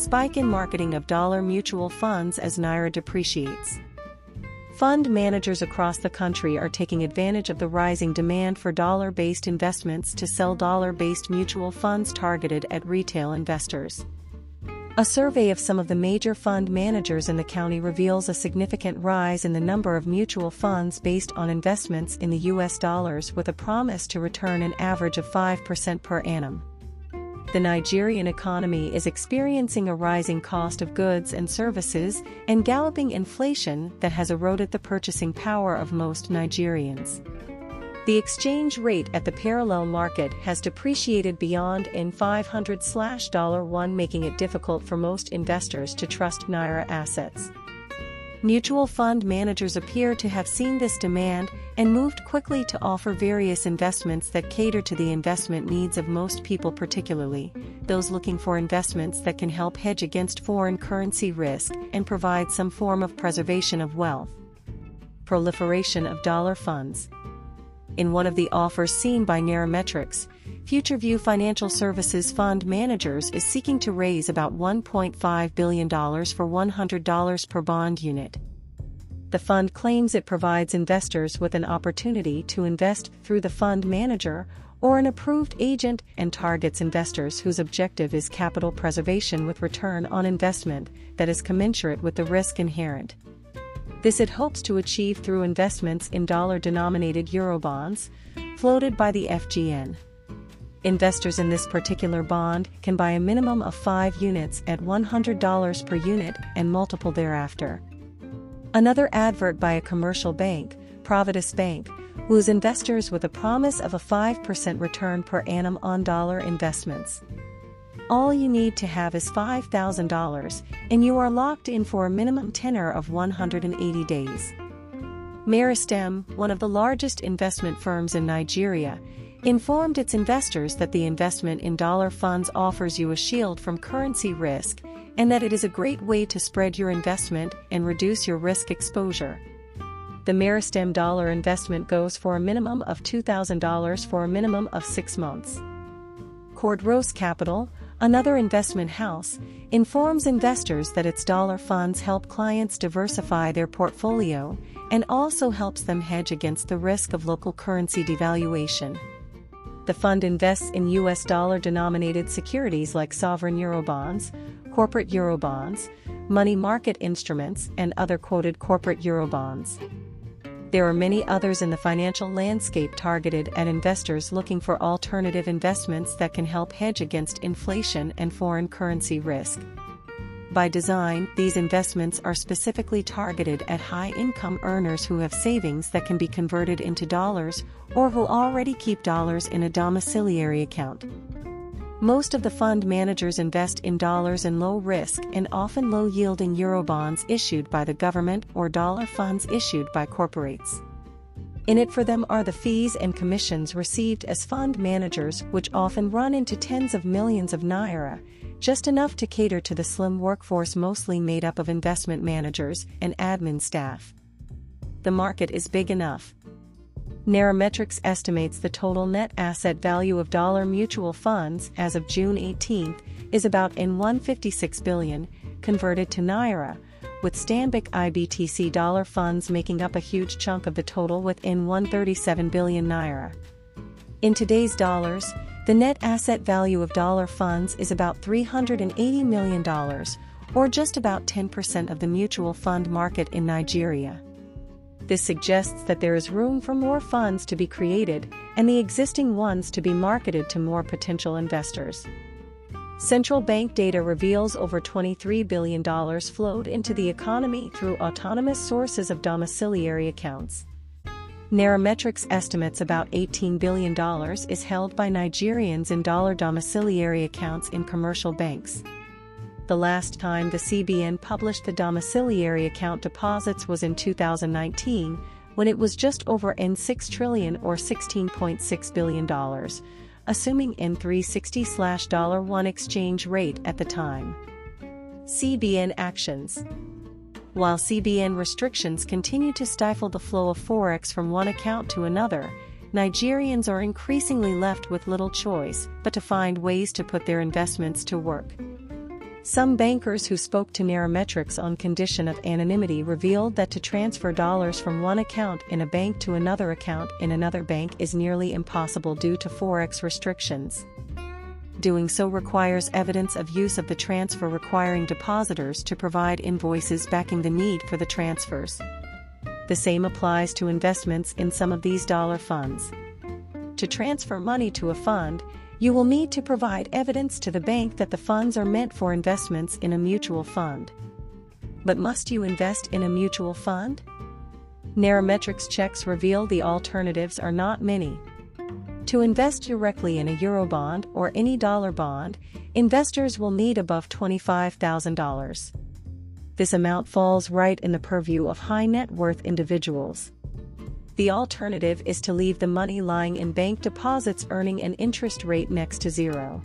spike in marketing of dollar mutual funds as Naira depreciates. Fund managers across the country are taking advantage of the rising demand for dollar based investments to sell dollar based mutual funds targeted at retail investors. A survey of some of the major fund managers in the county reveals a significant rise in the number of mutual funds based on investments in the US dollars with a promise to return an average of 5% per annum the Nigerian economy is experiencing a rising cost of goods and services and galloping inflation that has eroded the purchasing power of most Nigerians. The exchange rate at the parallel market has depreciated beyond in 500 dollar 1 making it difficult for most investors to trust Naira assets. Mutual fund managers appear to have seen this demand and moved quickly to offer various investments that cater to the investment needs of most people, particularly those looking for investments that can help hedge against foreign currency risk and provide some form of preservation of wealth. Proliferation of dollar funds. In one of the offers seen by Nairametrics, FutureView Financial Services Fund Managers is seeking to raise about $1.5 billion for $100 per bond unit. The fund claims it provides investors with an opportunity to invest through the fund manager or an approved agent and targets investors whose objective is capital preservation with return on investment that is commensurate with the risk inherent. This it hopes to achieve through investments in dollar denominated Eurobonds, floated by the FGN. Investors in this particular bond can buy a minimum of 5 units at $100 per unit and multiple thereafter. Another advert by a commercial bank, Providus Bank, woos investors with a promise of a 5% return per annum on dollar investments. All you need to have is $5,000, and you are locked in for a minimum tenor of 180 days. Meristem, one of the largest investment firms in Nigeria, informed its investors that the investment in dollar funds offers you a shield from currency risk and that it is a great way to spread your investment and reduce your risk exposure. The Meristem dollar investment goes for a minimum of $2,000 for a minimum of six months. Cordros Capital, another investment house, informs investors that its dollar funds help clients diversify their portfolio and also helps them hedge against the risk of local currency devaluation the fund invests in US dollar denominated securities like sovereign Eurobonds, corporate Eurobonds, money market instruments, and other quoted corporate Eurobonds. There are many others in the financial landscape targeted at investors looking for alternative investments that can help hedge against inflation and foreign currency risk. By design, these investments are specifically targeted at high income earners who have savings that can be converted into dollars or who already keep dollars in a domiciliary account. Most of the fund managers invest in dollars and low risk and often low yielding Eurobonds issued by the government or dollar funds issued by corporates. In it for them are the fees and commissions received as fund managers, which often run into tens of millions of naira, just enough to cater to the slim workforce mostly made up of investment managers and admin staff. The market is big enough. Nairametrics estimates the total net asset value of dollar mutual funds as of June 18 is about in 156 billion, converted to naira, with Stanbic IBTC dollar funds making up a huge chunk of the total within 137 billion naira. In today's dollars, the net asset value of dollar funds is about $380 million, or just about 10% of the mutual fund market in Nigeria. This suggests that there is room for more funds to be created and the existing ones to be marketed to more potential investors. Central bank data reveals over $23 billion flowed into the economy through autonomous sources of domiciliary accounts. Nairametrics estimates about $18 billion is held by Nigerians in dollar domiciliary accounts in commercial banks. The last time the CBN published the domiciliary account deposits was in 2019, when it was just over N6 trillion or $16.6 billion assuming N360 1 exchange rate at the time. CBN actions. While CBN restrictions continue to stifle the flow of Forex from one account to another, Nigerians are increasingly left with little choice but to find ways to put their investments to work. Some bankers who spoke to Nairametrics on condition of anonymity revealed that to transfer dollars from one account in a bank to another account in another bank is nearly impossible due to forex restrictions. Doing so requires evidence of use of the transfer requiring depositors to provide invoices backing the need for the transfers. The same applies to investments in some of these dollar funds. To transfer money to a fund, you will need to provide evidence to the bank that the funds are meant for investments in a mutual fund. But must you invest in a mutual fund? Nairametrics checks reveal the alternatives are not many. To invest directly in a Eurobond or any dollar bond, investors will need above $25,000. This amount falls right in the purview of high net worth individuals. The alternative is to leave the money lying in bank deposits earning an interest rate next to zero.